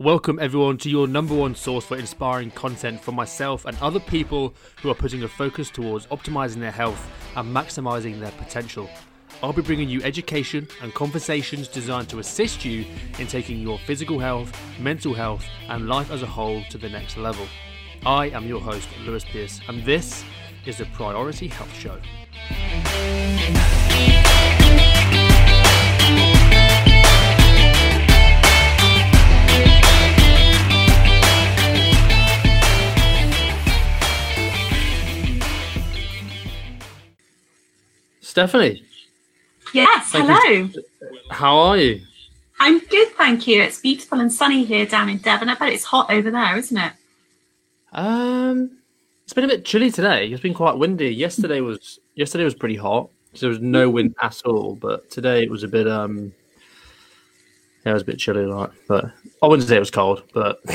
Welcome, everyone, to your number one source for inspiring content from myself and other people who are putting a focus towards optimizing their health and maximizing their potential. I'll be bringing you education and conversations designed to assist you in taking your physical health, mental health, and life as a whole to the next level. I am your host, Lewis Pearse, and this is the Priority Health Show. Stephanie. Yes, hello. you. How are you? I'm good, thank you. It's beautiful and sunny here down in Devon. I bet it's hot over there, isn't it? Um, it's been a bit chilly today. It's been quite windy. Yesterday was yesterday was pretty hot. So there was no wind at all. But today it was a bit um, yeah, it was a bit chilly, like. But I wouldn't say it was cold, but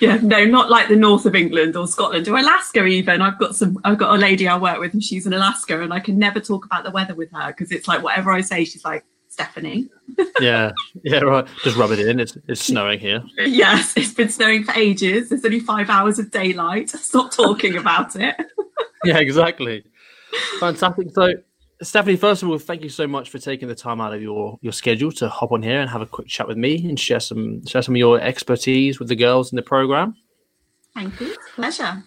Yeah, no, not like the north of England or Scotland or Alaska even. I've got some I've got a lady I work with and she's in Alaska and I can never talk about the weather with her because it's like whatever I say, she's like, Stephanie. yeah, yeah, right. Just rub it in. It's it's snowing here. Yes, it's been snowing for ages. There's only five hours of daylight. Stop talking about it. yeah, exactly. Fantastic. So, Stephanie, first of all, thank you so much for taking the time out of your your schedule to hop on here and have a quick chat with me and share some share some of your expertise with the girls in the program. Thank you. Pleasure.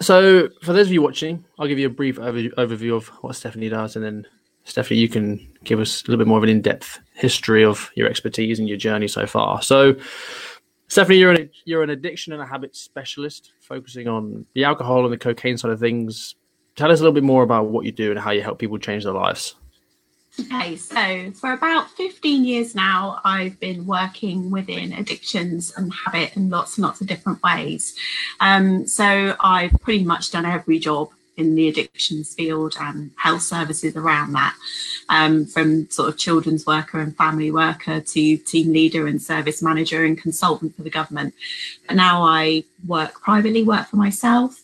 So, for those of you watching, I'll give you a brief over, overview of what Stephanie does, and then Stephanie, you can give us a little bit more of an in-depth history of your expertise and your journey so far. So, Stephanie, you're an you're an addiction and a habit specialist, focusing on the alcohol and the cocaine side of things. Tell us a little bit more about what you do and how you help people change their lives. Okay, so for about 15 years now, I've been working within addictions and habit in lots and lots of different ways. Um, so I've pretty much done every job in the addictions field and health services around that, um, from sort of children's worker and family worker to team leader and service manager and consultant for the government. But now I work privately, work for myself,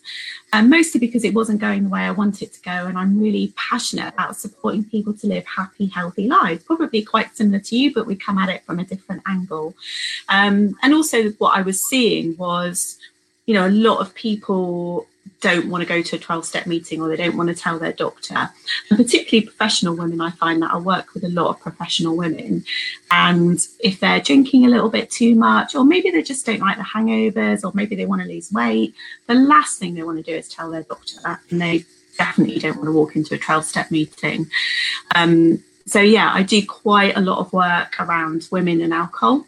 and mostly because it wasn't going the way I wanted it to go. And I'm really passionate about supporting people to live happy, healthy lives, probably quite similar to you, but we come at it from a different angle. Um, and also, what I was seeing was, you know, a lot of people don't want to go to a 12 step meeting or they don't want to tell their doctor. And particularly professional women, I find that I work with a lot of professional women. And if they're drinking a little bit too much, or maybe they just don't like the hangovers, or maybe they want to lose weight, the last thing they want to do is tell their doctor that. And they definitely don't want to walk into a 12 step meeting. Um, so, yeah, I do quite a lot of work around women and alcohol.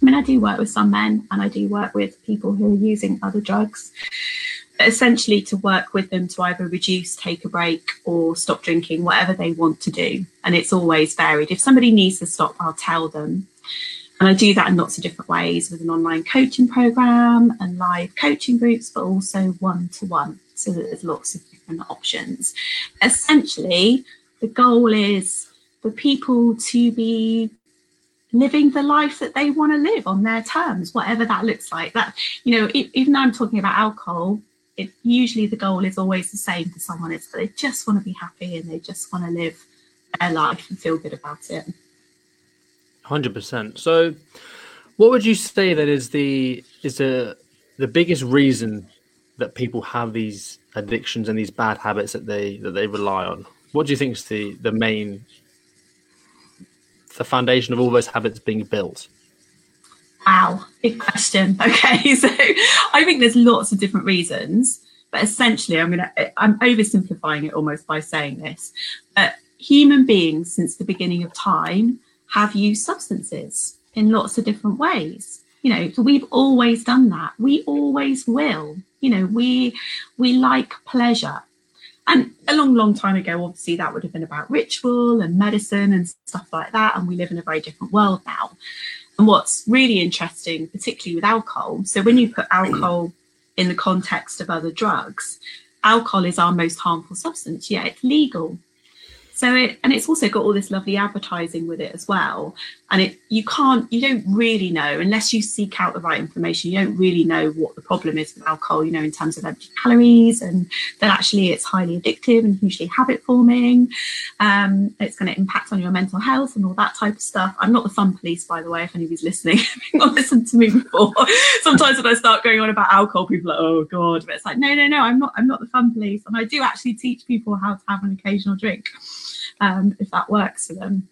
I mean, I do work with some men and I do work with people who are using other drugs essentially to work with them to either reduce, take a break, or stop drinking, whatever they want to do. And it's always varied. If somebody needs to stop, I'll tell them. And I do that in lots of different ways with an online coaching program and live coaching groups, but also one to one. So there's lots of different options. Essentially, the goal is for people to be living the life that they want to live on their terms, whatever that looks like. That, you know, even though I'm talking about alcohol, it usually the goal is always the same for someone. It's they just want to be happy and they just want to live their life and feel good about it. 100% so what would you say that is the is the the biggest reason that people have these addictions and these bad habits that they that they rely on? What do you think is the the main the foundation of all those habits being built Wow, big question. Okay, so I think there's lots of different reasons, but essentially, I'm gonna I'm oversimplifying it almost by saying this. But human beings, since the beginning of time, have used substances in lots of different ways. You know, so we've always done that. We always will. You know, we we like pleasure. And a long, long time ago, obviously, that would have been about ritual and medicine and stuff like that. And we live in a very different world now. And what's really interesting, particularly with alcohol, so when you put alcohol in the context of other drugs, alcohol is our most harmful substance, yet it's legal. so it and it's also got all this lovely advertising with it as well and it you can't you don't really know unless you seek out the right information you don't really know what the problem is with alcohol you know in terms of empty calories and that actually it's highly addictive and hugely habit forming. Um, it's going to impact on your mental health and all that type of stuff. I'm not the fun police by the way if anybody's listening. Not listened to me before. Sometimes when i start going on about alcohol people are like oh god. But it's like no no no i'm not i'm not the fun police. And i do actually teach people how to have an occasional drink um, if that works for them.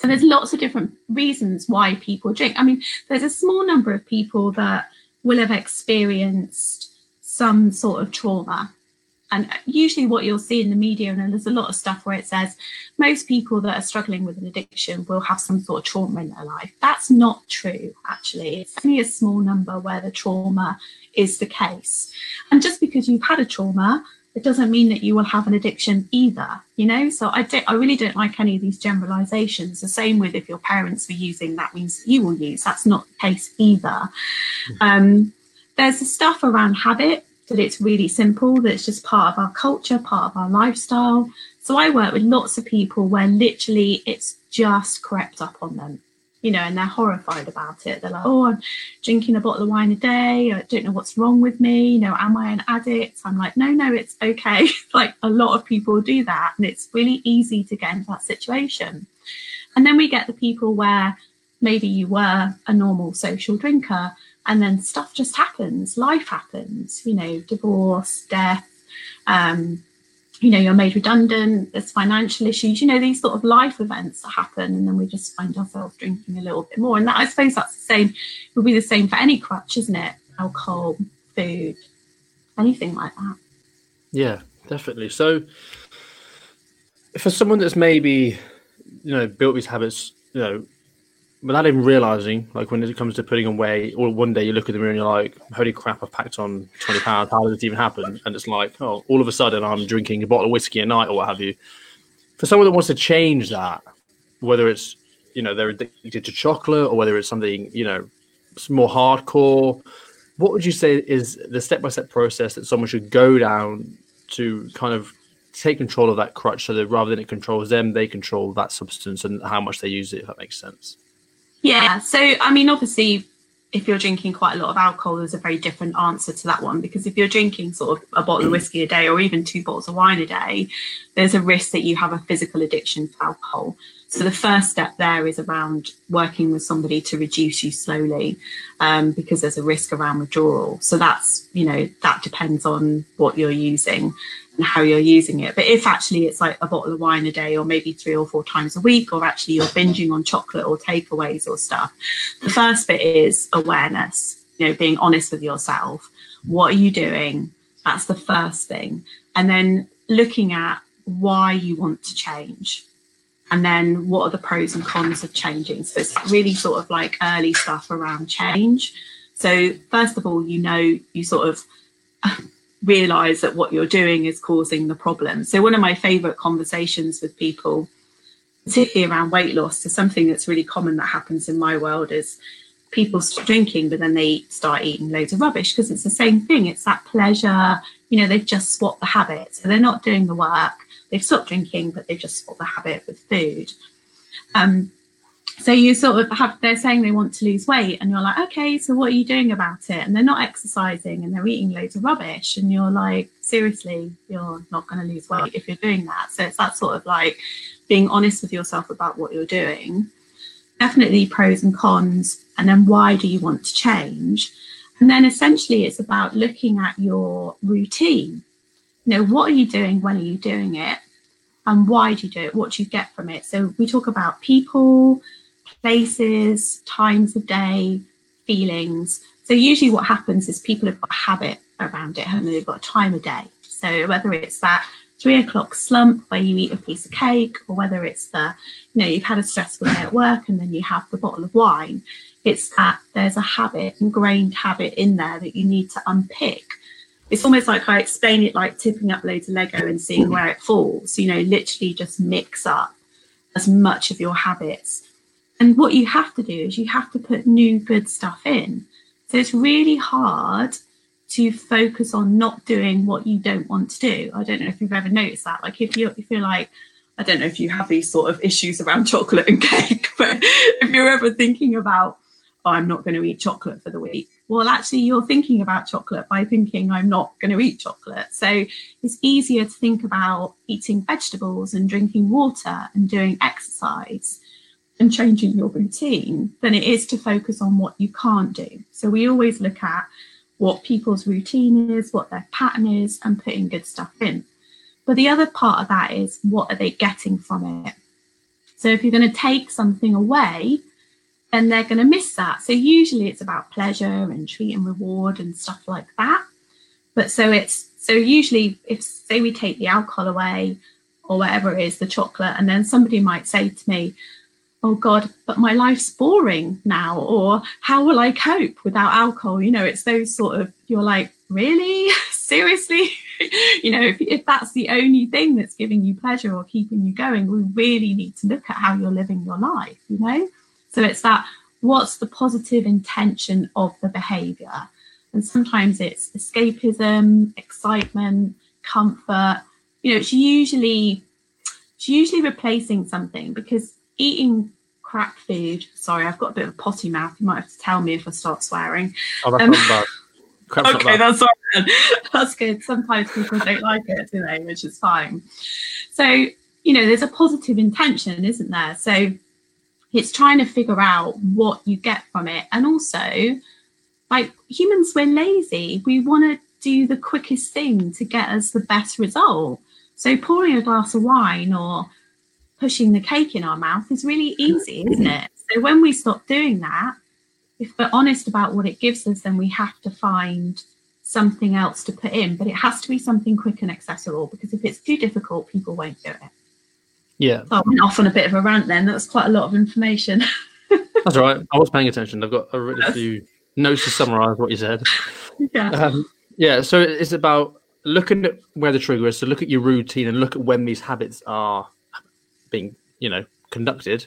So there's lots of different reasons why people drink. I mean, there's a small number of people that will have experienced some sort of trauma. And usually, what you'll see in the media, and there's a lot of stuff where it says most people that are struggling with an addiction will have some sort of trauma in their life. That's not true, actually. It's only a small number where the trauma is the case. And just because you've had a trauma it doesn't mean that you will have an addiction either you know? So i don't i really don't like any of these generalizations. The same with if your parents were using that means you will use. That's not the case either. Mm-hmm. um, there's the stuff around habit that it's really simple that it's just part of our culture part of our lifestyle. So i work with lots of people where literally it's just crept up on them you know, and they're horrified about it. They're like, oh, I'm drinking a bottle of wine a day. I don't know what's wrong with me. You know, am I an addict? I'm like, no, no, it's okay. like a lot of people do that. And it's really easy to get into that situation. And then we get the people where maybe you were a normal social drinker and then stuff just happens, life happens, you know, divorce, death, um, you know you're made redundant there's financial issues you know these sort of life events that happen and then we just find ourselves drinking a little bit more. And that i suppose that's the same will be the same for any crutch isn't it? Alcohol food anything like that. Yeah definitely. So for someone that's maybe you know built these habits you know without even realizing, like when it comes to putting away, or one day you look at the mirror and you're like, "Holy crap! I've packed on twenty pounds. How did it even happen?" And it's like, oh, all of a sudden I'm drinking a bottle of whiskey a night or what have you. For someone that wants to change that, whether it's you know they're addicted to chocolate or whether it's something you know more hardcore, what would you say is the step by step process that someone should go down to kind of take control of that crutch so that rather than it controls them, they control that substance and how much they use it, if that makes sense? Yeah. So, I mean, obviously, if you're drinking quite a lot of alcohol, there's a very different answer to that one because if you're drinking sort of a bottle of whiskey a day or even two bottles of wine a day, there's a risk that you have a physical addiction to alcohol. So the first step there is around working with somebody to reduce you slowly, um, because there's a risk around withdrawal. So that's you know that depends on what you're using how you're using it. But if actually it's like a bottle of wine a day, or maybe three or four times a week, or actually you're binging on chocolate or takeaways or stuff, the first bit is awareness. You know, being honest with yourself. What are you doing? That's the first thing, and then looking at why you want to change and then what are the pros and cons of changing so it's really sort of like early stuff around change so first of all you know you sort of realize that what you're doing is causing the problem. So one of my favorite conversations with people particularly around weight loss is something that's really common that happens in my world is people drinking but then they start eating loads of rubbish because it's the same thing. It's that pleasure. You know they've just swapped the habit. So they're not doing the work. They've stopped drinking, but they've just swapped the habit with food. Um, so you sort of have they're saying they want to lose weight and you're like okay so what are you doing about it and they're not exercising and they're eating loads of rubbish and you're like seriously you're not going to lose weight if you're doing that so it's that sort of like being honest with yourself about what you're doing definitely pros and cons and then why do you want to change and then essentially it's about looking at your routine you know, what are you doing? When are you doing it? And why do you do it? What do you get from it? So we talk about people, places, times of day, feelings. So usually what happens is people have got a habit around it and they've got a time of day. So whether it's that three o'clock slump where you eat a piece of cake, or whether it's the, you know, you've had a stressful day at work and then you have the bottle of wine, it's that there's a habit, ingrained habit in there that you need to unpick it's almost like I explain it like tipping up loads of Lego and seeing where it falls. You know, literally just mix up as much of your habits. And what you have to do is you have to put new good stuff in. So it's really hard to focus on not doing what you don't want to do. I don't know if you've ever noticed that. Like if you if you're like, I don't know if you have these sort of issues around chocolate and cake, but if you're ever thinking about, oh, I'm not going to eat chocolate for the week, well, actually, you're thinking about chocolate by thinking, I'm not going to eat chocolate. So it's easier to think about eating vegetables and drinking water and doing exercise and changing your routine than it is to focus on what you can't do. So we always look at what people's routine is, what their pattern is, and putting good stuff in. But the other part of that is what are they getting from it? So if you're going to take something away, and they're going to miss that. So usually it's about pleasure and treat and reward and stuff like that. But so it's so usually if say we take the alcohol away or whatever it is, the chocolate, and then somebody might say to me, Oh God, but my life's boring now, or how will I cope without alcohol? You know, it's those sort of you're like, really? Seriously? you know, if, if that's the only thing that's giving you pleasure or keeping you going, we really need to look at how you're living your life, you know? So it's that what's the positive intention of the behavior? And sometimes it's escapism, excitement, comfort. You know, it's usually it's usually replacing something because eating crap food. Sorry, I've got a bit of a potty mouth. You might have to tell me if I start swearing. Oh, that's um, not bad. Crap's okay, that's all right. That's good. Sometimes people don't like it, do they? Which is fine. So, you know, there's a positive intention, isn't there? So it's trying to figure out what you get from it. And also, like humans, we're lazy. We want to do the quickest thing to get us the best result. So pouring a glass of wine or pushing the cake in our mouth is really easy, isn't it? So when we stop doing that, if we're honest about what it gives us, then we have to find something else to put in. But it has to be something quick and accessible because if it's too difficult, people won't do it. Yeah. So I went off on a bit of a rant then. That's quite a lot of information. That's all right. I was paying attention. I've got a really few notes to summarize what you said. Yeah. Um, yeah. So it's about looking at where the trigger is. So look at your routine and look at when these habits are being, you know, conducted.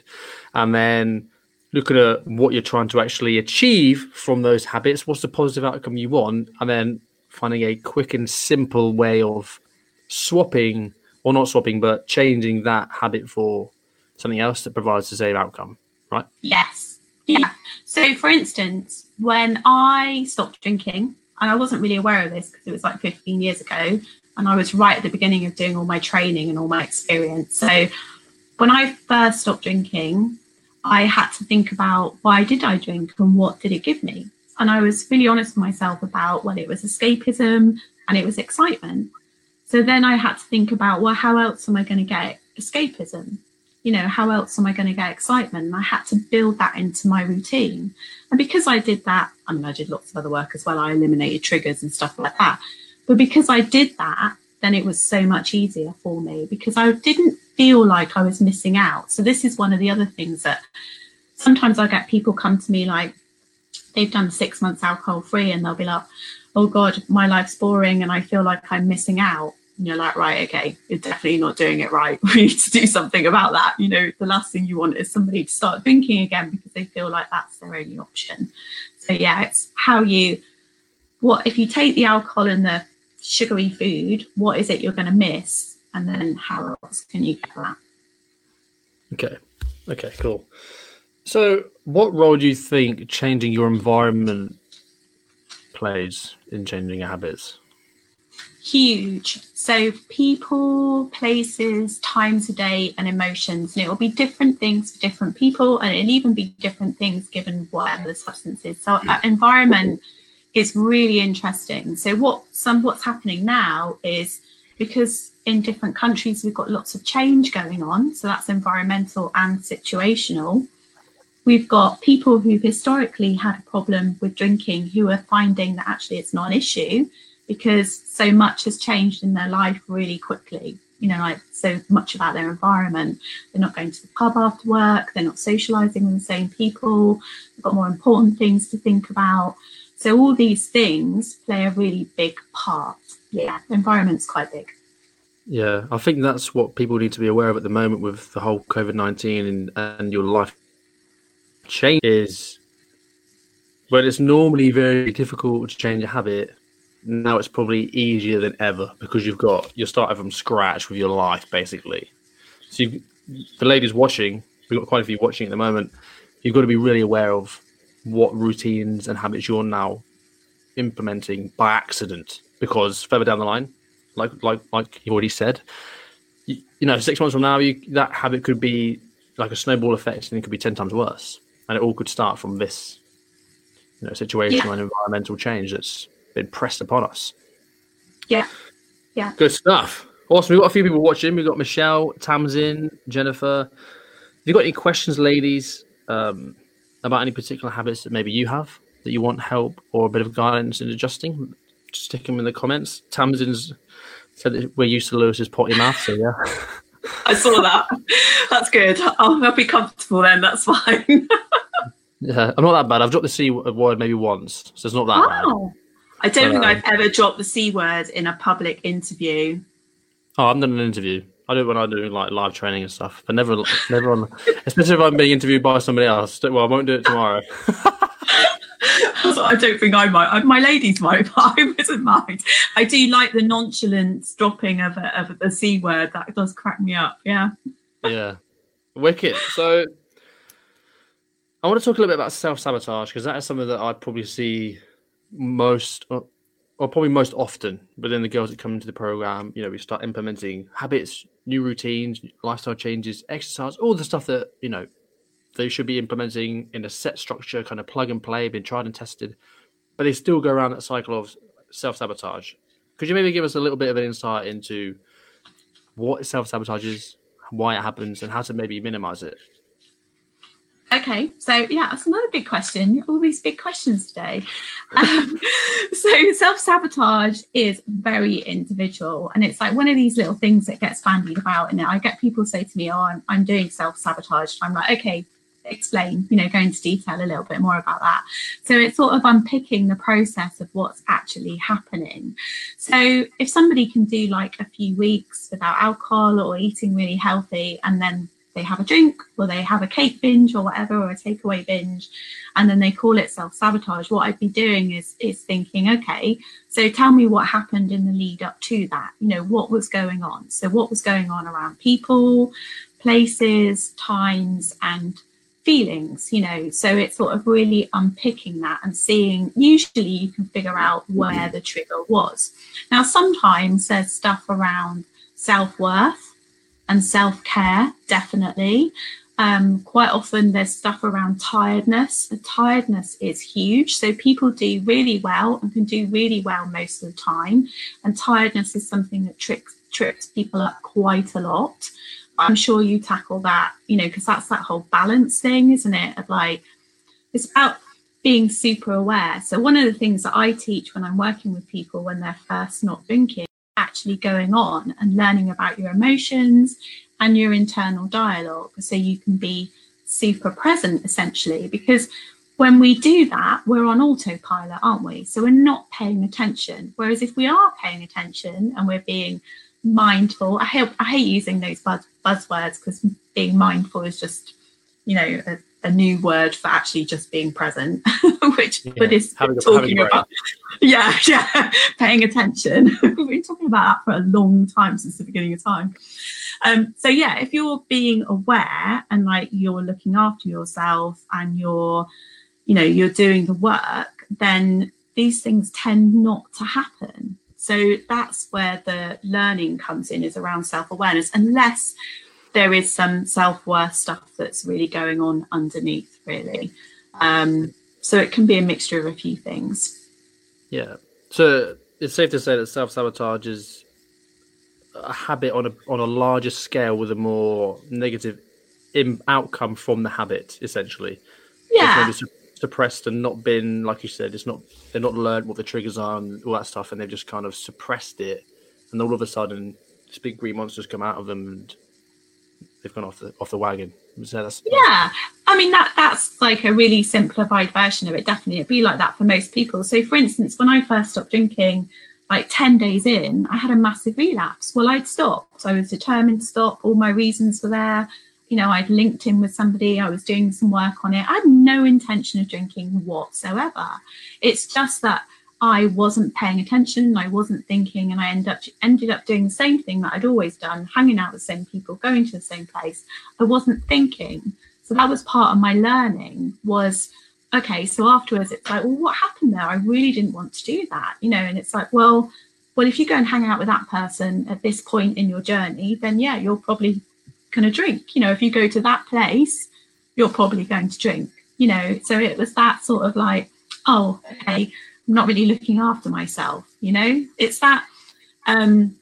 And then looking at what you're trying to actually achieve from those habits. What's the positive outcome you want? And then finding a quick and simple way of swapping or not swapping, but changing that habit for something else that provides the same outcome, right? Yes. Yeah. So, for instance, when I stopped drinking, and I wasn't really aware of this because it was like 15 years ago, and I was right at the beginning of doing all my training and all my experience. So, when I first stopped drinking, I had to think about why did I drink and what did it give me? And I was really honest with myself about well, it was escapism and it was excitement. So then I had to think about, well, how else am I going to get escapism? You know, how else am I going to get excitement? And I had to build that into my routine. And because I did that, I mean, I did lots of other work as well. I eliminated triggers and stuff like that. But because I did that, then it was so much easier for me because I didn't feel like I was missing out. So this is one of the other things that sometimes I get people come to me like they've done six months alcohol free and they'll be like, oh God, my life's boring and I feel like I'm missing out and you're like, right, okay, you're definitely not doing it right. We need to do something about that. You know, the last thing you want is somebody to start drinking again because they feel like that's their only option. So yeah, it's how you what if you take the alcohol and the sugary food, what is it you're going to miss? And then how else can you get that? Okay. Okay, cool. So what role do you think changing your environment plays in changing your habits? huge. So, people, places, times of day, and emotions. And it will be different things for different people, and it'll even be different things given whatever the substance is. So, uh, environment is really interesting. So, what some what's happening now is because in different countries we've got lots of change going on. So, that's environmental and situational. We've got people who've historically had a problem with drinking who are finding that actually it's not an issue because so much has changed in their life really quickly. You know, like so much about their environment. They're not going to the pub after work, they're not socializing with the same people, they've got more important things to think about. So, all these things play a really big part. Yeah, environment's quite big. Yeah, I think that's what people need to be aware of at the moment with the whole COVID 19 and, and your life change is when it's normally very difficult to change a habit now it's probably easier than ever because you've got you're starting from scratch with your life basically. So the ladies watching, we've got quite a few watching at the moment. You've got to be really aware of what routines and habits you're now implementing by accident, because further down the line, like like like you already said, you, you know, six months from now, you, that habit could be like a snowball effect, and it could be ten times worse, and it all could start from this, you know, situation yeah. and environmental change that's been pressed upon us. Yeah, yeah, good stuff. Awesome. We've got a few people watching. We've got Michelle, Tamsin, Jennifer. Have you got any questions, ladies, um, about any particular habits that maybe you have that you want help or a bit of guidance in adjusting? Stick them in the comments. Tamsin's said that we're used to Lewis's potty mouth, so yeah. I saw that. That's good. I'll, I'll be comfortable then. That's fine. yeah, I'm not that bad. I've dropped the C word maybe once, so it's not that wow. bad. I don't think I've ever dropped the C word in a public interview. Oh, I've done an interview. I do it when I'm doing like live training and stuff, but never, never on. Especially if I'm being interviewed by somebody else. Well, I won't do it tomorrow. I don't think I might. My ladies might, but I wouldn't mind. I do like the nonchalant dropping of a, of the c word. That does crack me up. Yeah. Yeah, wicked. So, I want to talk a little bit about self sabotage because that is something that I probably see most or probably most often within the girls that come into the program, you know, we start implementing habits, new routines, lifestyle changes, exercise, all the stuff that, you know, they should be implementing in a set structure, kind of plug and play, been tried and tested, but they still go around that cycle of self sabotage. Could you maybe give us a little bit of an insight into what self sabotage is, why it happens, and how to maybe minimize it? Okay, so yeah, that's another big question. All these big questions today. Um, so self sabotage is very individual, and it's like one of these little things that gets bandied about. And I get people say to me, "Oh, I'm, I'm doing self sabotage." I'm like, okay, explain. You know, go into detail a little bit more about that. So it's sort of unpicking the process of what's actually happening. So if somebody can do like a few weeks without alcohol or eating really healthy, and then they have a drink or they have a cake binge or whatever or a takeaway binge and then they call it self-sabotage what i'd be doing is is thinking okay so tell me what happened in the lead up to that you know what was going on so what was going on around people places times and feelings you know so it's sort of really unpicking that and seeing usually you can figure out where the trigger was now sometimes there's stuff around self-worth and self care, definitely. Um, quite often there's stuff around tiredness. The tiredness is huge. So people do really well and can do really well most of the time. And tiredness is something that tricks trips people up quite a lot. I'm sure you tackle that, you know, because that's that whole balance thing, isn't it? Of like, it's about being super aware. So one of the things that I teach when I'm working with people when they're first not drinking actually going on and learning about your emotions and your internal dialogue so you can be super present essentially because when we do that we're on autopilot aren't we so we're not paying attention whereas if we are paying attention and we're being mindful i hate i hate using those buzz, buzzwords because being mindful is just you know a, a new word for actually just being present, which yeah, Buddhists talking about. Yeah, yeah, paying attention. We've been talking about that for a long time since the beginning of time. Um, so yeah, if you're being aware and like you're looking after yourself and you're, you know, you're doing the work, then these things tend not to happen. So that's where the learning comes in is around self-awareness, unless there is some self-worth stuff that's really going on underneath really. Um, so it can be a mixture of a few things. Yeah. So it's safe to say that self-sabotage is a habit on a on a larger scale with a more negative outcome from the habit essentially. Yeah suppressed and not been like you said it's not they're not learned what the triggers are and all that stuff and they've just kind of suppressed it and all of a sudden this big green monsters come out of them and they've gone off the off the wagon. So that's, yeah, I mean that that's like a really simplified version of it. Definitely, it'd be like that for most people. So, for instance, when I first stopped drinking, like ten days in, I had a massive relapse. Well, I'd stopped. I was determined to stop. All my reasons were there. You know, I'd linked in with somebody. I was doing some work on it. I had no intention of drinking whatsoever. It's just that I wasn't paying attention, I wasn't thinking, and I ended up ended up doing the same thing that I'd always done, hanging out with the same people, going to the same place. I wasn't thinking. So that was part of my learning was okay, so afterwards it's like, well, what happened there? I really didn't want to do that, you know, and it's like, well, well, if you go and hang out with that person at this point in your journey, then yeah, you're probably going to drink. You know, if you go to that place, you're probably going to drink. You know, so it was that sort of like, oh, okay, I'm not really looking after myself. You know, it's that. Um,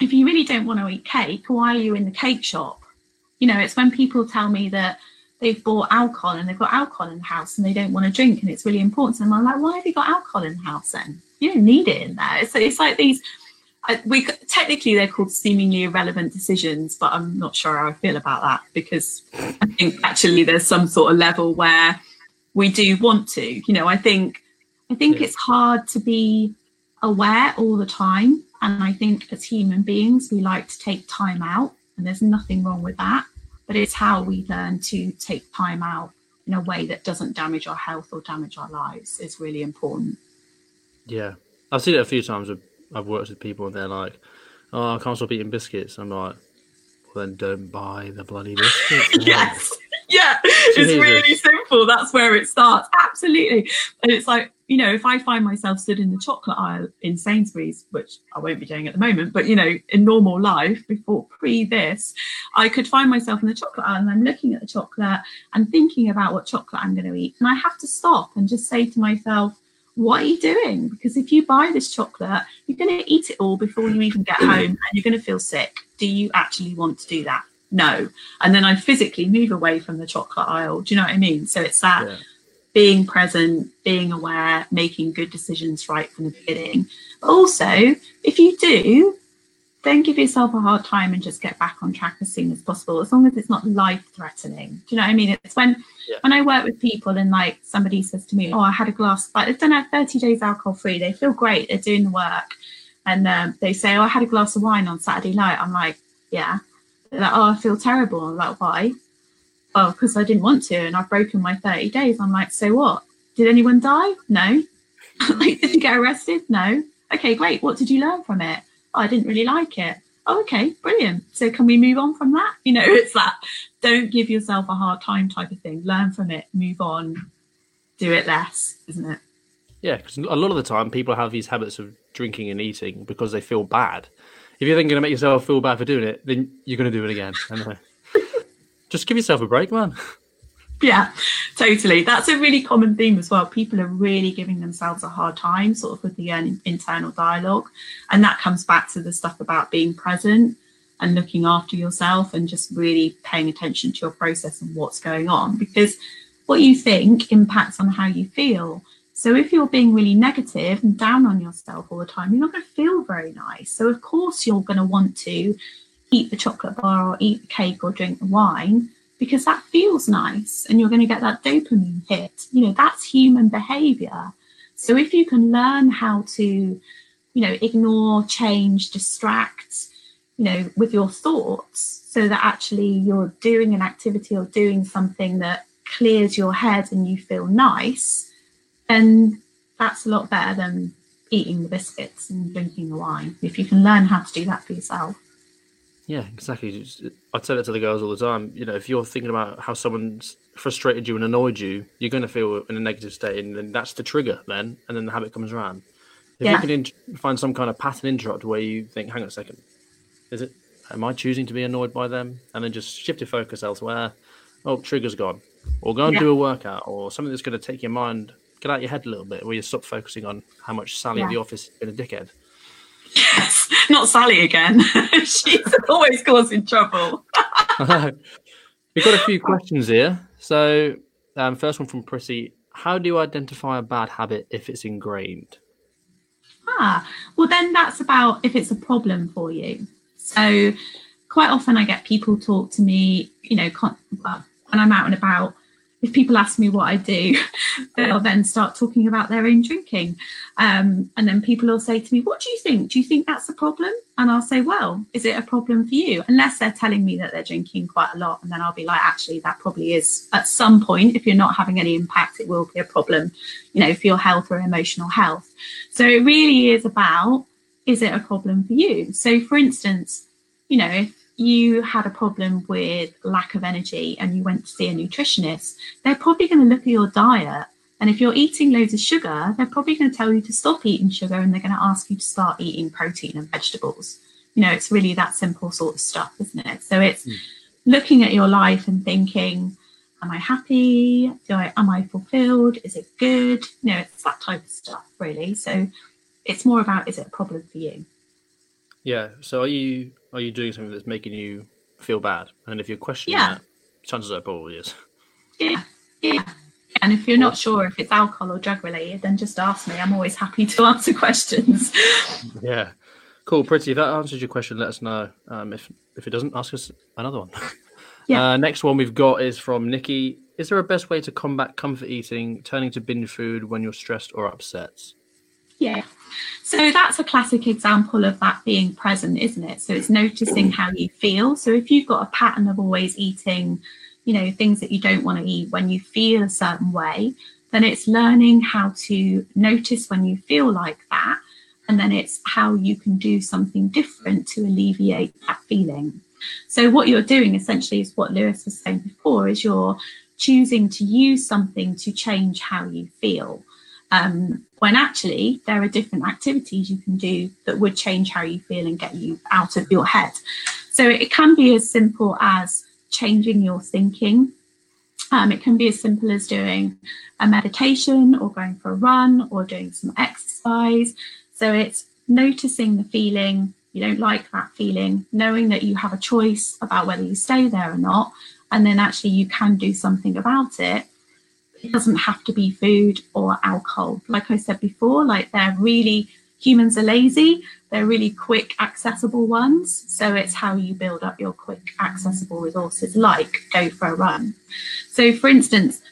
if you really don't want to eat cake, why are you in the cake shop? You know, it's when people tell me that they've bought alcohol and they've got alcohol in the house and they don't want to drink and it's really important. And I'm like, why have you got alcohol in the house then? You don't need it in there. So it's like these. We technically they're called seemingly irrelevant decisions, but I'm not sure how I feel about that because I think actually there's some sort of level where we do want to. You know, I think I think yeah. it's hard to be aware all the time, and I think as human beings we like to take time out, and there's nothing wrong with that but it's how we learn to take time out in a way that doesn't damage our health or damage our lives is really important. Yeah, I've seen it a few times. I've worked with people and they're like, "Oh, I can't stop eating biscuits." I'm like, "Well, then don't buy the bloody biscuits." yes, yeah, it's really simple. That's where it starts. Absolutely, and it's like you know, if I find myself stood in the chocolate aisle in Sainsbury's, which I won't be doing at the moment, but you know, in normal life before pre this, I could find myself in the chocolate aisle and I'm looking at the chocolate and thinking about what chocolate I'm going to eat. And I have to stop and just say to myself, what are you doing? Because if you buy this chocolate, you're going to eat it all before you even get home and you're going to feel sick. Do you actually want to do that? No. And then I physically move away from the chocolate aisle. Do you know what I mean? So it's that. Yeah being present, being aware, making good decisions right from the beginning. But also, if you do, don't give yourself a hard time and just get back on track as soon as possible, as long as it's not life threatening. Do you know what I mean? It's when yeah. when I work with people and like somebody says to me, "Oh, I had a glass, but they've done it 30 days alcohol free. They feel great. They're doing the work." And um, they say, "Oh, I had a glass of wine on Saturday night." I'm like, "Yeah." They're like, "Oh, I feel terrible." I'm like, "Why?" oh, because I didn't want to and I've broken my 30 days. I'm like, so what? Did anyone die? No. like, did you get arrested? No. Okay, great. What did you learn from it? Oh, I didn't really like it. Oh, okay, brilliant. So can we move on from that? You know, it's that don't give yourself a hard time type of thing. Learn from it, move on, do it less, isn't it? Yeah, because a lot of the time people have these habits of drinking and eating because they feel bad. If you're then going to make yourself feel bad for doing it, then you're going to do it again. Just give yourself a break, man. Yeah, totally. That's a really common theme as well. People are really giving themselves a hard time, sort of with the um, internal dialogue. And that comes back to the stuff about being present and looking after yourself and just really paying attention to your process and what's going on. Because what you think impacts on how you feel. So if you're being really negative and down on yourself all the time, you're not going to feel very nice. So, of course, you're going to want to eat the chocolate bar or eat the cake or drink the wine because that feels nice and you're going to get that dopamine hit. You know, that's human behavior. So if you can learn how to, you know, ignore, change, distract, you know, with your thoughts so that actually you're doing an activity or doing something that clears your head and you feel nice, then that's a lot better than eating the biscuits and drinking the wine. If you can learn how to do that for yourself. Yeah, exactly. I tell it to the girls all the time. You know, if you're thinking about how someone's frustrated you and annoyed you, you're going to feel in a negative state, and then that's the trigger. Then, and then the habit comes around. If yeah. you can in- find some kind of pattern interrupt where you think, "Hang on a second, is it? Am I choosing to be annoyed by them?" And then just shift your focus elsewhere. Oh, trigger's gone. Or go and yeah. do a workout, or something that's going to take your mind, get out your head a little bit, where you stop focusing on how much Sally yeah. at the office has been a dickhead. Not Sally again. She's always causing trouble. We've got a few questions here. So, um, first one from Prissy How do you identify a bad habit if it's ingrained? Ah, well, then that's about if it's a problem for you. So, quite often I get people talk to me, you know, when I'm out and about, if people ask me what I do, they'll then start talking about their own drinking. Um, and then people will say to me, What do you think? Do you think that's a problem? And I'll say, Well, is it a problem for you? Unless they're telling me that they're drinking quite a lot. And then I'll be like, Actually, that probably is at some point, if you're not having any impact, it will be a problem, you know, for your health or emotional health. So it really is about, is it a problem for you? So, for instance, you know, if you had a problem with lack of energy and you went to see a nutritionist, they're probably going to look at your diet. And if you're eating loads of sugar, they're probably going to tell you to stop eating sugar and they're going to ask you to start eating protein and vegetables. You know, it's really that simple sort of stuff, isn't it? So it's mm. looking at your life and thinking, am I happy? Do I am I fulfilled? Is it good? You know, it's that type of stuff, really. So it's more about is it a problem for you? Yeah. So are you are you doing something that's making you feel bad? And if you're questioning yeah. that, chances are probably is. Yeah. Yeah. And if you're not sure if it's alcohol or drug related, then just ask me. I'm always happy to answer questions. yeah. Cool, pretty. If that answers your question, let us know. Um, if if it doesn't, ask us another one. Yeah. Uh, next one we've got is from Nikki. Is there a best way to combat comfort eating, turning to binge food when you're stressed or upset? Yeah. So that's a classic example of that being present, isn't it? So it's noticing how you feel. So if you've got a pattern of always eating, you know, things that you don't want to eat when you feel a certain way, then it's learning how to notice when you feel like that. And then it's how you can do something different to alleviate that feeling. So what you're doing essentially is what Lewis was saying before is you're choosing to use something to change how you feel. Um, when actually there are different activities you can do that would change how you feel and get you out of your head. So it can be as simple as changing your thinking. Um, it can be as simple as doing a meditation or going for a run or doing some exercise. So it's noticing the feeling, you don't like that feeling, knowing that you have a choice about whether you stay there or not, and then actually you can do something about it it doesn't have to be food or alcohol. Like I said before, like they're really humans are lazy, they're really quick, accessible ones. So it's how you build up your quick, accessible resources, like go for a run. So, for instance,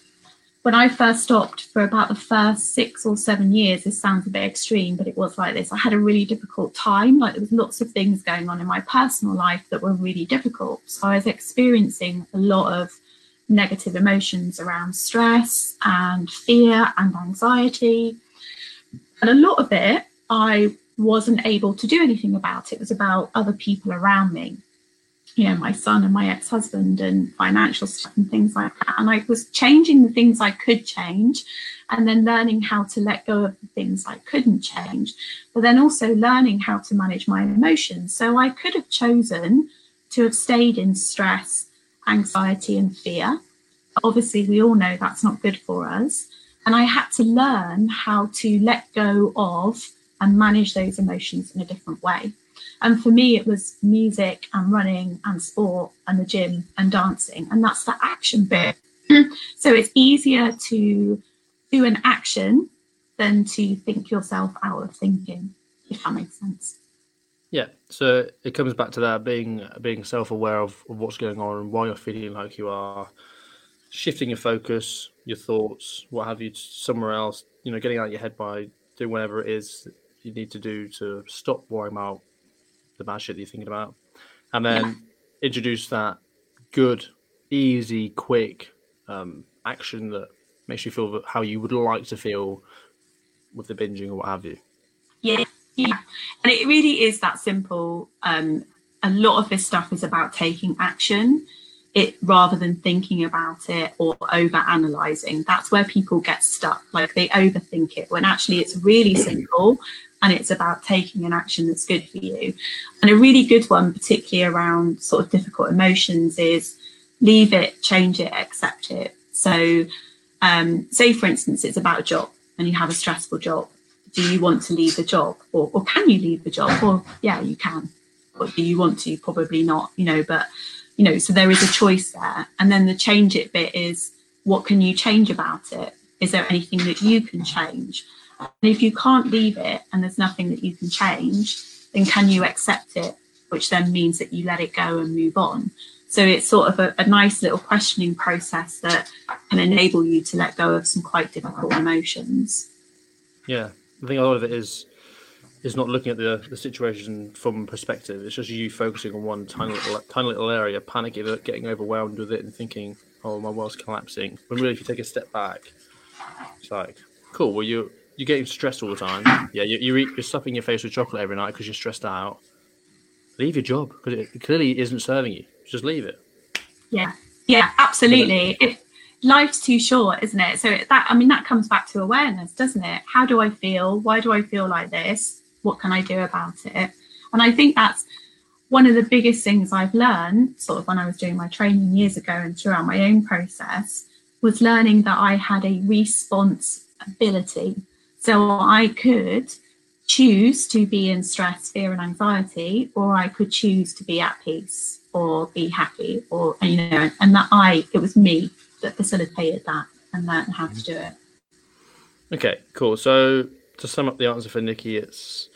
when I first stopped for about the first six or seven years, this sounds a bit extreme, but it was like this. I had a really difficult time. Like there was lots of things going on in my personal life that were really difficult. So I was experiencing a lot of negative emotions around stress and fear and anxiety. And a lot of it, I wasn't able to do anything about. It was about other people around me, you know, my son and my ex husband and financial stuff and things like that. And I was changing the things I could change and then learning how to let go of the things I couldn't change, but then also learning how to manage my emotions. So I could have chosen to have stayed in stress anxiety and fear. Obviously, we all know that's not good for us. And I had to learn how to let go of and manage those emotions in a different way. And for me, it was music and running and sport and the gym and dancing. And that's the action bit. so it's easier to do an action than to think yourself out of thinking, if that makes sense. Yeah, so it comes back to that being being self aware of, of what's going on and why you're feeling like you are, shifting your focus, your thoughts, what have you, somewhere else. You know, getting out of your head by doing whatever it is you need to do to stop worrying about the bad shit that you're thinking about, and then yeah. introduce that good, easy, quick um, action that makes you feel how you would like to feel with the binging or what have you. Yeah. Yeah, and it really is that simple. Um, a lot of this stuff is about taking action it rather than thinking about it or over analyzing that's where people get stuck like they overthink it when actually it's really simple and it's about taking an action that's good for you. And a really good one particularly around sort of difficult emotions is leave it change it accept it. So um, say for instance it's about a job and you have a stressful job do you want to leave the job? Or, or can you leave the job? Or yeah you can. But do you want to? Probably not you know but you know so there is a choice there. And then the change it bit is what can you change about it? Is there anything that you can change? And if you can't leave it and there's nothing that you can change then can you accept it? Which then means that you let it go and move on. So it's sort of a, a nice little questioning process that can enable you to let go of some quite difficult emotions. Yeah, I think a lot of it is is not looking at the the situation from perspective. It's just you focusing on one tiny little tiny little area, panicking, getting overwhelmed with it, and thinking, "Oh, my world's collapsing." When really, if you take a step back, it's like, "Cool." Well, you you're getting stressed all the time. Yeah, you, you eat, you're stuffing your face with chocolate every night because you're stressed out. Leave your job because it clearly isn't serving you. Just leave it. Yeah, yeah, absolutely. If life's too short, isn't it? So that I mean that comes back to awareness, doesn't it? How do I feel? Why do I feel like this? What can I do about it? And I think that's one of the biggest things I've learned, sort of when I was doing my training years ago and throughout my own process, was learning that I had a response ability. So I could choose to be in stress, fear, and anxiety, or I could choose to be at peace or be happy, or you know, and that I, it was me that facilitated that and learned how to do it. Okay, cool. So to sum up the answer for Nikki, it's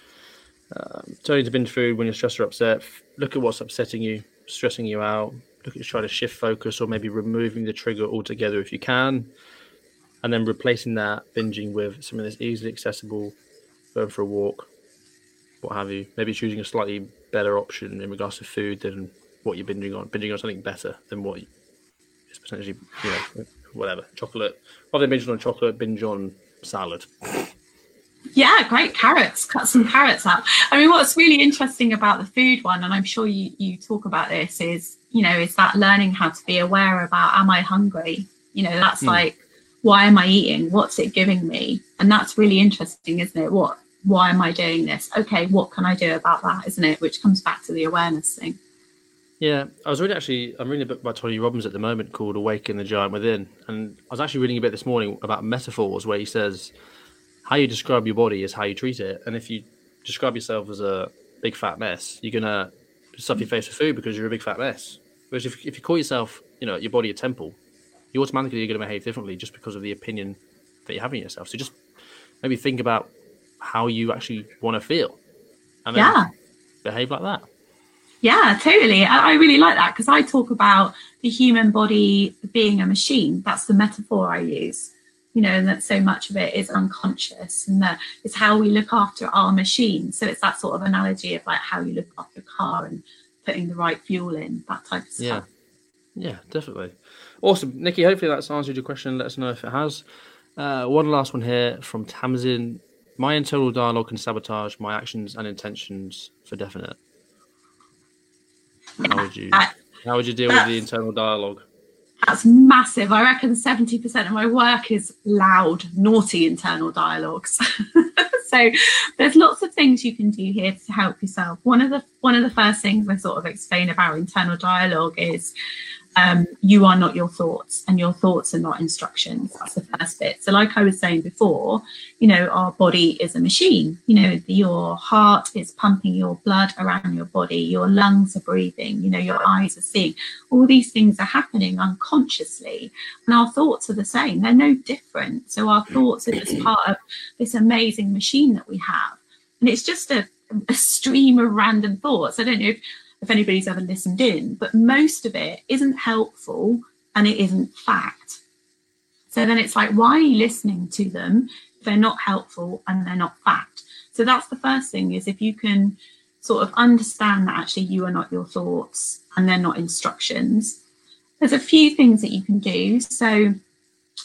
um, turning to binge food when you're stressed or upset. Look at what's upsetting you, stressing you out. Look at trying to shift focus or maybe removing the trigger altogether if you can, and then replacing that binging with something that's easily accessible, going for a walk, what have you. Maybe choosing a slightly better option in regards to food than what you're binging on. Binging on something better than what is potentially, you know, whatever chocolate. Rather than binge on chocolate, binge on salad. Yeah, great carrots. Cut some carrots out. I mean, what's really interesting about the food one, and I'm sure you you talk about this, is you know, is that learning how to be aware about am I hungry? You know, that's mm. like why am I eating? What's it giving me? And that's really interesting, isn't it? What why am I doing this? Okay, what can I do about that? Isn't it? Which comes back to the awareness thing. Yeah, I was reading actually. I'm reading a book by Tony Robbins at the moment called "Awaken the Giant Within," and I was actually reading a bit this morning about metaphors where he says how you describe your body is how you treat it. And if you describe yourself as a big fat mess, you're gonna stuff your face with food because you're a big fat mess. Whereas if, if you call yourself, you know, your body a temple, you automatically are going to behave differently just because of the opinion that you have in yourself. So just maybe think about how you actually want to feel, and then yeah. behave like that. Yeah, totally. I, I really like that because I talk about the human body being a machine. That's the metaphor I use you know, and that so much of it is unconscious and that it's how we look after our machine. So it's that sort of analogy of like how you look after a car and putting the right fuel in, that type of stuff. Yeah, yeah, definitely. Awesome. Nikki, hopefully that's answered your question. Let us know if it has. Uh, one last one here from Tamsin. My internal dialogue can sabotage my actions and intentions for definite. How would you how would you deal with the internal dialogue? That's massive. I reckon 70% of my work is loud, naughty internal dialogues. so there's lots of things you can do here to help yourself. One of the one of the first things I sort of explain about internal dialogue is um, you are not your thoughts and your thoughts are not instructions. That's the first bit. So like i was saying before you know our body is a machine. You know your heart is pumping your blood around your body. Your lungs are breathing. You know your eyes are seeing. All these things are happening unconsciously. And our thoughts are the same. They're no different. So our thoughts are just part of this amazing machine that we have. And it's just a, a stream of random thoughts. I don't know if if anybody's ever listened in, but most of it isn't helpful and it isn't fact. So then it's like, why are you listening to them if they're not helpful and they're not fact? So that's the first thing is if you can sort of understand that actually you are not your thoughts and they're not instructions. There's a few things that you can do. So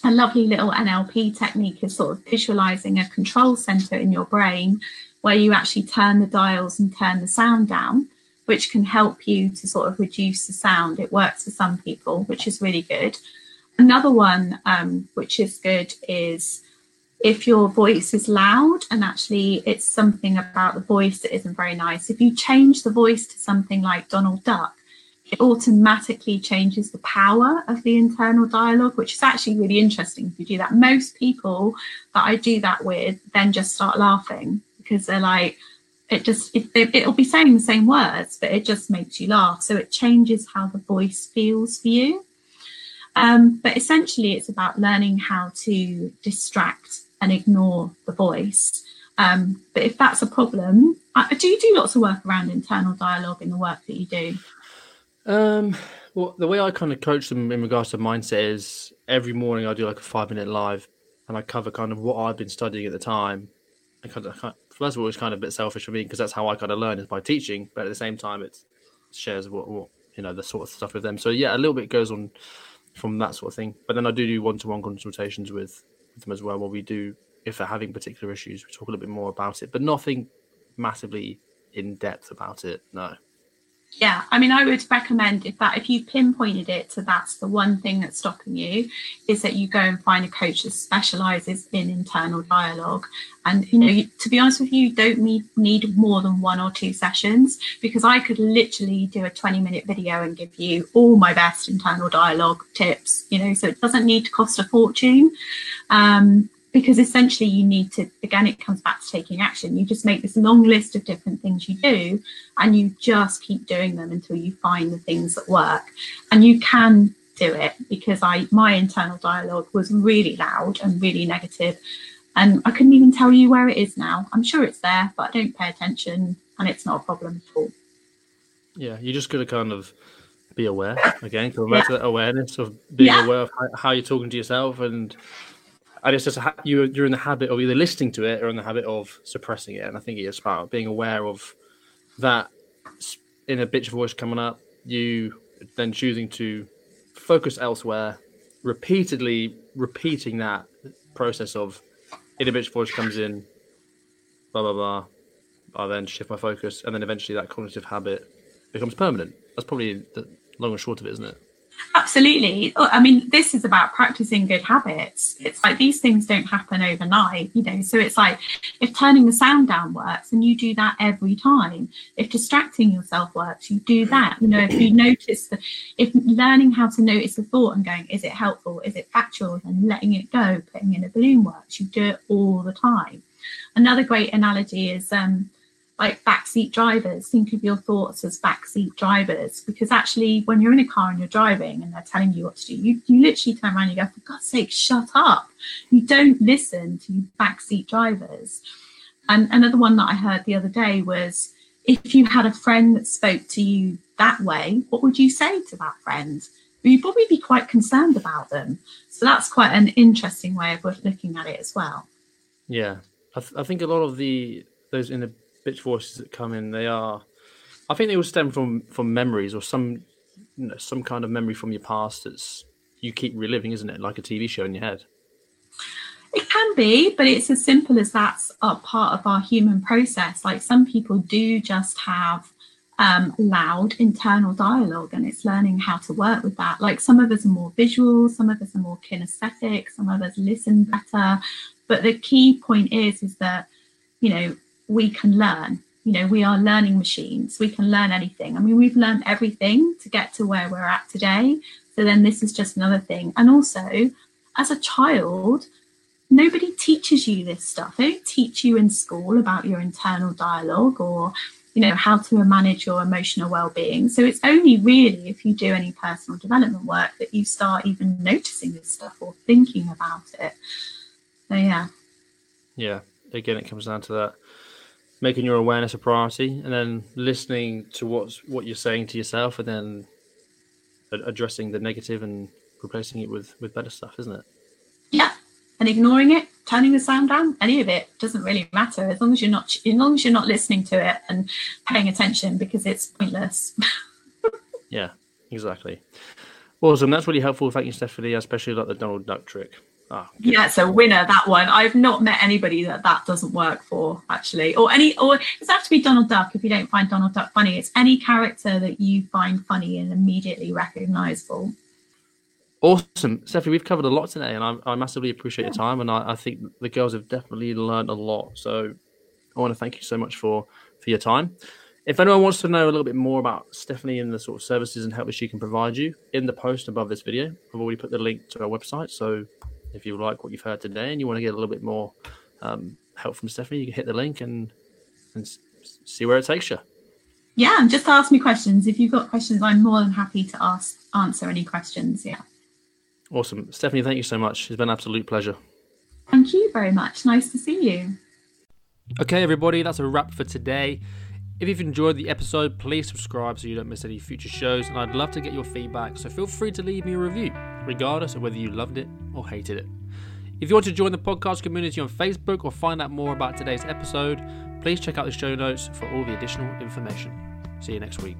a lovely little NLP technique is sort of visualizing a control center in your brain where you actually turn the dials and turn the sound down which can help you to sort of reduce the sound. It works for some people, which is really good. Another one, um, which is good, is if your voice is loud and actually it's something about the voice that isn't very nice. If you change the voice to something like Donald Duck, it automatically changes the power of the internal dialogue, which is actually really interesting if you do that. Most people that I do that with then just start laughing because they're like, it just it, it, will be saying the same words but it just makes you laugh. So it changes how the voice feels for you. Um, but essentially it's about learning how to distract and ignore the voice. Um, but if that's a problem I, do you do lots of work around internal dialogue in the work that you do? Um, Well, the way I kind of coach them in regards to mindset is every morning I do like a five minute live and I cover kind of what I've been studying at the time. And kind of, first of all, it's kind of a bit selfish for me because that's how I kind of learn is by teaching, but at the same time, it shares what, what, you know, the sort of stuff with them. So, yeah, a little bit goes on from that sort of thing. But then I do do one to one consultations with, with them as well, where we do, if they're having particular issues, we talk a little bit more about it, but nothing massively in depth about it. No yeah i mean i would recommend if that if you pinpointed it to that's the one thing that's stopping you is that you go and find a coach that specializes in internal dialogue. And you know to be honest with you, you don't need need more than one or two sessions because i could literally do a 20 minute video and give you all my best internal dialogue tips you know so it doesn't need to cost a fortune. Um, because essentially you need to again it comes back to taking action you just make this long list of different things you do and you just keep doing them until you find the things that work and you can do it because i my internal dialogue was really loud and really negative and i couldn't even tell you where it is now i'm sure it's there but i don't pay attention and it's not a problem at all yeah you just got to kind of be aware again come back yeah. to that awareness of being yeah. aware of how you're talking to yourself and and it's just a, you you're in the habit of either listening to it or in the habit of suppressing it. And I think it's about being aware of that in a bitch voice coming up, you then choosing to focus elsewhere, repeatedly repeating that process of in a bitch voice comes in, blah blah blah. I then shift my focus, and then eventually that cognitive habit becomes permanent. That's probably the long and short of it, isn't it? Absolutely. Oh, I mean, this is about practicing good habits. It's like these things don't happen overnight, you know. So it's like if turning the sound down works and you do that every time, if distracting yourself works, you do that. You know, if you notice the, if learning how to notice the thought and going, is it helpful? Is it factual? And letting it go, putting in a balloon works, you do it all the time. Another great analogy is um, like backseat drivers. Think of your thoughts as backseat drivers because actually, when you're in a car and you're driving and they're telling you what to do, you, you literally turn around and you go, for God's sake, shut up. You don't listen to backseat drivers. And another one that I heard the other day was if you had a friend that spoke to you that way, what would you say to that friend? You'd probably be quite concerned about them. So that's quite an interesting way of looking at it as well. Yeah. I, th- I think a lot of the those in the bitch voices that come in, they are, I think they will stem from from memories or some, you know, some kind of memory from your past that's you keep reliving, isn't it? Like a TV show in your head. It can be, but it's as simple as that's a part of our human process. Like some people do just have um, loud internal dialogue, and it's learning how to work with that. Like some of us are more visual, some of us are more kinesthetic, some of us listen better. But the key point is, is that you know we can learn. You know, we are learning machines. We can learn anything. I mean, we've learned everything to get to where we're at today. So then this is just another thing. And also, as a child, nobody teaches you this stuff. They don't teach you in school about your internal dialogue or, you know, how to manage your emotional well-being. So it's only really if you do any personal development work that you start even noticing this stuff or thinking about it. So yeah. Yeah. Again, it comes down to that making your awareness a priority and then listening to what's what you're saying to yourself and then addressing the negative and replacing it with with better stuff isn't it? Yeah. And ignoring it turning the sound down any of it doesn't really matter as long as you're not as long as you're not listening to it and paying attention because it's pointless. Yeah exactly. Awesome. That's really helpful. Thank you stephanie especially like the donald duck trick Oh, yeah, it's a winner that one. I've not met anybody that that doesn't work for actually, or any, or it doesn't have to be Donald Duck if you don't find Donald Duck funny. It's any character that you find funny and immediately recognizable. Awesome, Stephanie. We've covered a lot today, and I, I massively appreciate yeah. your time. And I, I, think the girls have definitely learned a lot. So I want to thank you so much for for your time. If anyone wants to know a little bit more about Stephanie and the sort of services and help that she can provide you, in the post above this video, I've already put the link to our website. So if you like what you've heard today and you want to get a little bit more um, help from Stephanie, you can hit the link and and see where it takes you. Yeah, and just ask me questions. If you've got questions, I'm more than happy to ask answer any questions. Yeah. Awesome, Stephanie. Thank you so much. It's been an absolute pleasure. Thank you very much. Nice to see you. Okay, everybody, that's a wrap for today. If you've enjoyed the episode, please subscribe so you don't miss any future shows, and I'd love to get your feedback, so feel free to leave me a review, regardless of whether you loved it or hated it. If you want to join the podcast community on Facebook or find out more about today's episode, please check out the show notes for all the additional information. See you next week.